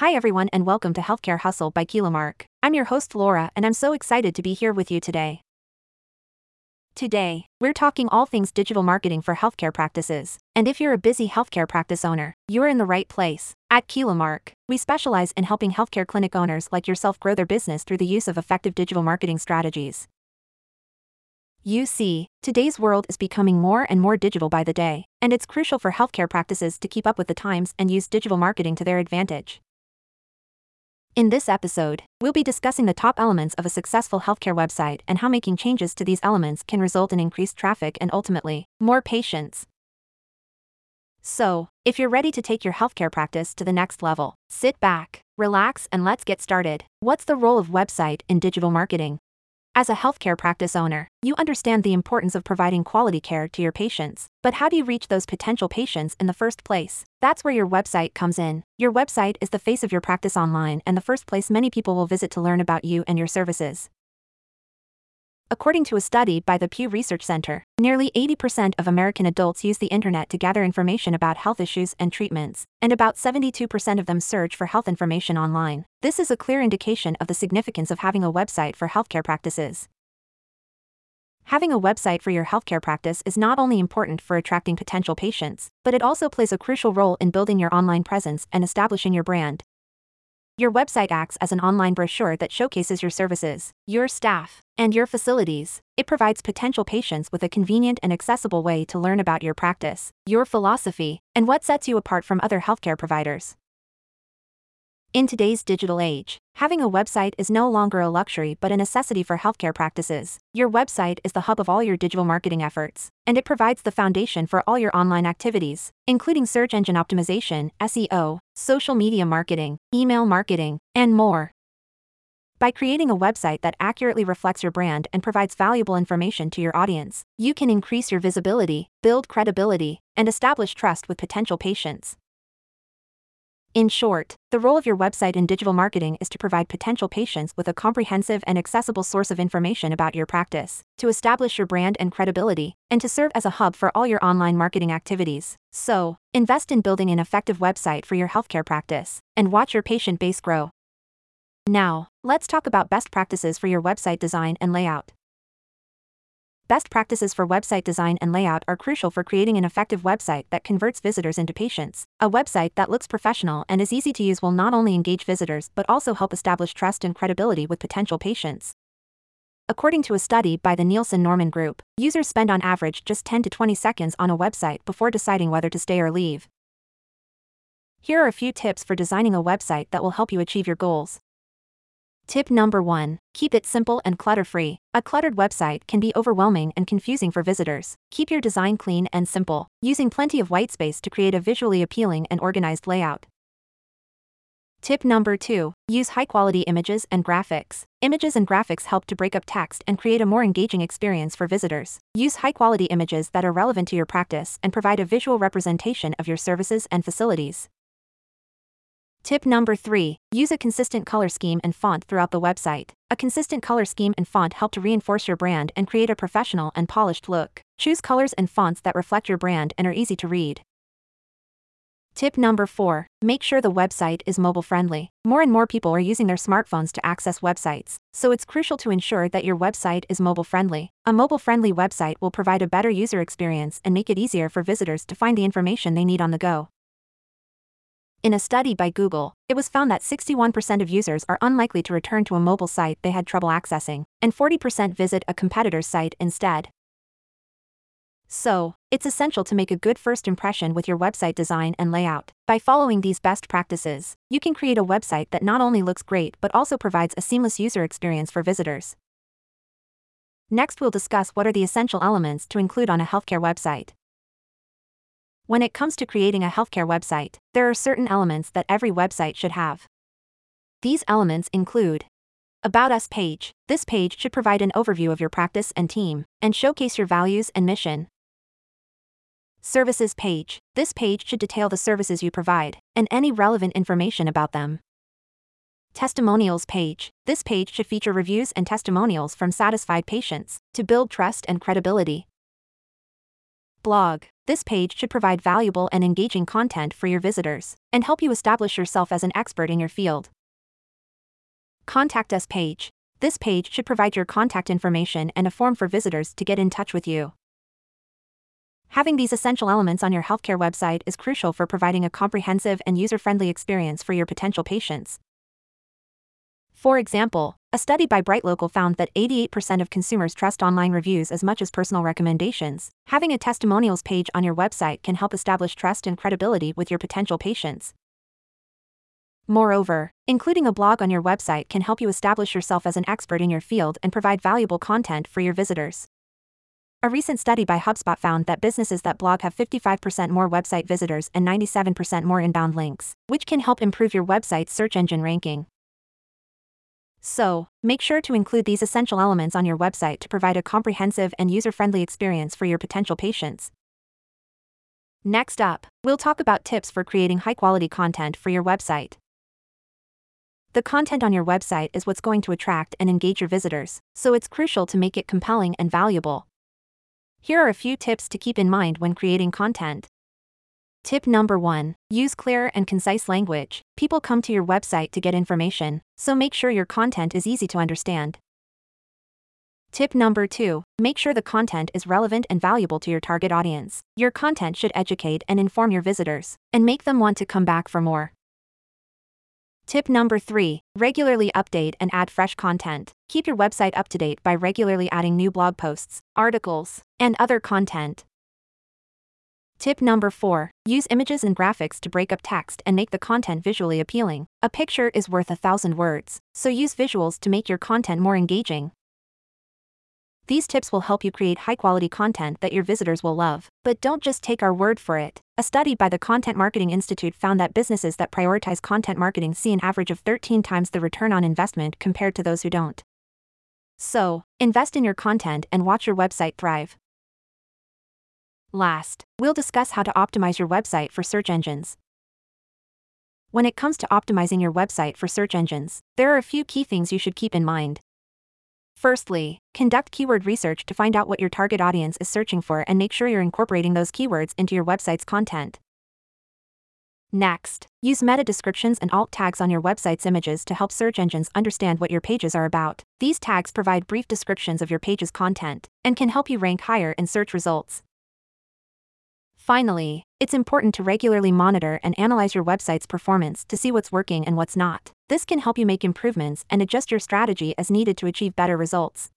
Hi everyone and welcome to Healthcare Hustle by Kilomark. I'm your host Laura and I'm so excited to be here with you today. Today, we're talking all things digital marketing for healthcare practices. And if you're a busy healthcare practice owner, you're in the right place. At Kilomark, we specialize in helping healthcare clinic owners like yourself grow their business through the use of effective digital marketing strategies. You see, today's world is becoming more and more digital by the day, and it's crucial for healthcare practices to keep up with the times and use digital marketing to their advantage. In this episode, we'll be discussing the top elements of a successful healthcare website and how making changes to these elements can result in increased traffic and ultimately, more patients. So, if you're ready to take your healthcare practice to the next level, sit back, relax, and let's get started. What's the role of website in digital marketing? As a healthcare practice owner, you understand the importance of providing quality care to your patients. But how do you reach those potential patients in the first place? That's where your website comes in. Your website is the face of your practice online and the first place many people will visit to learn about you and your services. According to a study by the Pew Research Center, nearly 80% of American adults use the internet to gather information about health issues and treatments, and about 72% of them search for health information online. This is a clear indication of the significance of having a website for healthcare practices. Having a website for your healthcare practice is not only important for attracting potential patients, but it also plays a crucial role in building your online presence and establishing your brand. Your website acts as an online brochure that showcases your services, your staff, and your facilities. It provides potential patients with a convenient and accessible way to learn about your practice, your philosophy, and what sets you apart from other healthcare providers. In today's digital age, having a website is no longer a luxury but a necessity for healthcare practices. Your website is the hub of all your digital marketing efforts, and it provides the foundation for all your online activities, including search engine optimization, SEO, social media marketing, email marketing, and more. By creating a website that accurately reflects your brand and provides valuable information to your audience, you can increase your visibility, build credibility, and establish trust with potential patients. In short, the role of your website in digital marketing is to provide potential patients with a comprehensive and accessible source of information about your practice, to establish your brand and credibility, and to serve as a hub for all your online marketing activities. So, invest in building an effective website for your healthcare practice, and watch your patient base grow. Now, let's talk about best practices for your website design and layout. Best practices for website design and layout are crucial for creating an effective website that converts visitors into patients. A website that looks professional and is easy to use will not only engage visitors but also help establish trust and credibility with potential patients. According to a study by the Nielsen Norman Group, users spend on average just 10 to 20 seconds on a website before deciding whether to stay or leave. Here are a few tips for designing a website that will help you achieve your goals. Tip number 1 Keep it simple and clutter free. A cluttered website can be overwhelming and confusing for visitors. Keep your design clean and simple, using plenty of white space to create a visually appealing and organized layout. Tip number 2 Use high quality images and graphics. Images and graphics help to break up text and create a more engaging experience for visitors. Use high quality images that are relevant to your practice and provide a visual representation of your services and facilities. Tip number 3 Use a consistent color scheme and font throughout the website. A consistent color scheme and font help to reinforce your brand and create a professional and polished look. Choose colors and fonts that reflect your brand and are easy to read. Tip number 4 Make sure the website is mobile friendly. More and more people are using their smartphones to access websites, so it's crucial to ensure that your website is mobile friendly. A mobile friendly website will provide a better user experience and make it easier for visitors to find the information they need on the go. In a study by Google, it was found that 61% of users are unlikely to return to a mobile site they had trouble accessing, and 40% visit a competitor's site instead. So, it's essential to make a good first impression with your website design and layout. By following these best practices, you can create a website that not only looks great but also provides a seamless user experience for visitors. Next, we'll discuss what are the essential elements to include on a healthcare website. When it comes to creating a healthcare website, there are certain elements that every website should have. These elements include About Us page. This page should provide an overview of your practice and team, and showcase your values and mission. Services page. This page should detail the services you provide, and any relevant information about them. Testimonials page. This page should feature reviews and testimonials from satisfied patients to build trust and credibility. Blog. This page should provide valuable and engaging content for your visitors and help you establish yourself as an expert in your field. Contact Us page. This page should provide your contact information and a form for visitors to get in touch with you. Having these essential elements on your healthcare website is crucial for providing a comprehensive and user friendly experience for your potential patients. For example, a study by BrightLocal found that 88% of consumers trust online reviews as much as personal recommendations. Having a testimonials page on your website can help establish trust and credibility with your potential patients. Moreover, including a blog on your website can help you establish yourself as an expert in your field and provide valuable content for your visitors. A recent study by HubSpot found that businesses that blog have 55% more website visitors and 97% more inbound links, which can help improve your website's search engine ranking. So, make sure to include these essential elements on your website to provide a comprehensive and user friendly experience for your potential patients. Next up, we'll talk about tips for creating high quality content for your website. The content on your website is what's going to attract and engage your visitors, so it's crucial to make it compelling and valuable. Here are a few tips to keep in mind when creating content. Tip number 1 Use clear and concise language. People come to your website to get information, so make sure your content is easy to understand. Tip number 2 Make sure the content is relevant and valuable to your target audience. Your content should educate and inform your visitors, and make them want to come back for more. Tip number 3 Regularly update and add fresh content. Keep your website up to date by regularly adding new blog posts, articles, and other content. Tip number 4 Use images and graphics to break up text and make the content visually appealing. A picture is worth a thousand words, so use visuals to make your content more engaging. These tips will help you create high quality content that your visitors will love. But don't just take our word for it. A study by the Content Marketing Institute found that businesses that prioritize content marketing see an average of 13 times the return on investment compared to those who don't. So, invest in your content and watch your website thrive. Last, we'll discuss how to optimize your website for search engines. When it comes to optimizing your website for search engines, there are a few key things you should keep in mind. Firstly, conduct keyword research to find out what your target audience is searching for and make sure you're incorporating those keywords into your website's content. Next, use meta descriptions and alt tags on your website's images to help search engines understand what your pages are about. These tags provide brief descriptions of your page's content and can help you rank higher in search results. Finally, it's important to regularly monitor and analyze your website's performance to see what's working and what's not. This can help you make improvements and adjust your strategy as needed to achieve better results.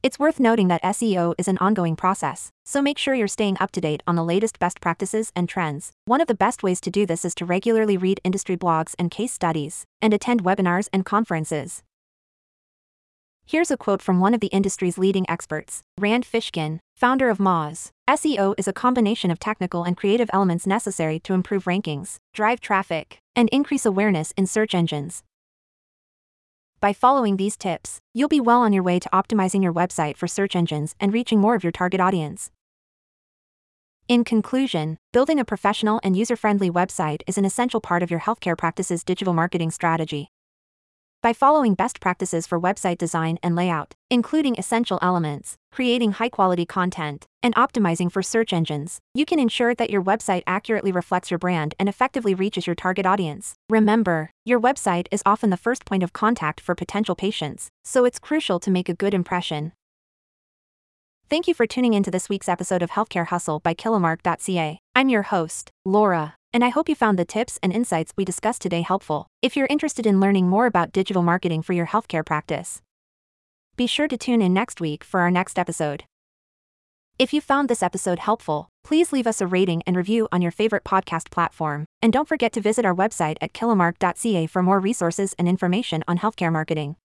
It's worth noting that SEO is an ongoing process, so make sure you're staying up to date on the latest best practices and trends. One of the best ways to do this is to regularly read industry blogs and case studies, and attend webinars and conferences. Here's a quote from one of the industry's leading experts, Rand Fishkin, founder of Moz. SEO is a combination of technical and creative elements necessary to improve rankings, drive traffic, and increase awareness in search engines. By following these tips, you'll be well on your way to optimizing your website for search engines and reaching more of your target audience. In conclusion, building a professional and user friendly website is an essential part of your healthcare practice's digital marketing strategy. By following best practices for website design and layout, including essential elements, creating high quality content, and optimizing for search engines, you can ensure that your website accurately reflects your brand and effectively reaches your target audience. Remember, your website is often the first point of contact for potential patients, so it's crucial to make a good impression. Thank you for tuning in to this week's episode of Healthcare Hustle by Kilomark.ca. I'm your host, Laura and I hope you found the tips and insights we discussed today helpful. If you're interested in learning more about digital marketing for your healthcare practice, be sure to tune in next week for our next episode. If you found this episode helpful, please leave us a rating and review on your favorite podcast platform, and don't forget to visit our website at kilomark.ca for more resources and information on healthcare marketing.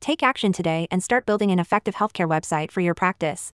Take action today and start building an effective healthcare website for your practice.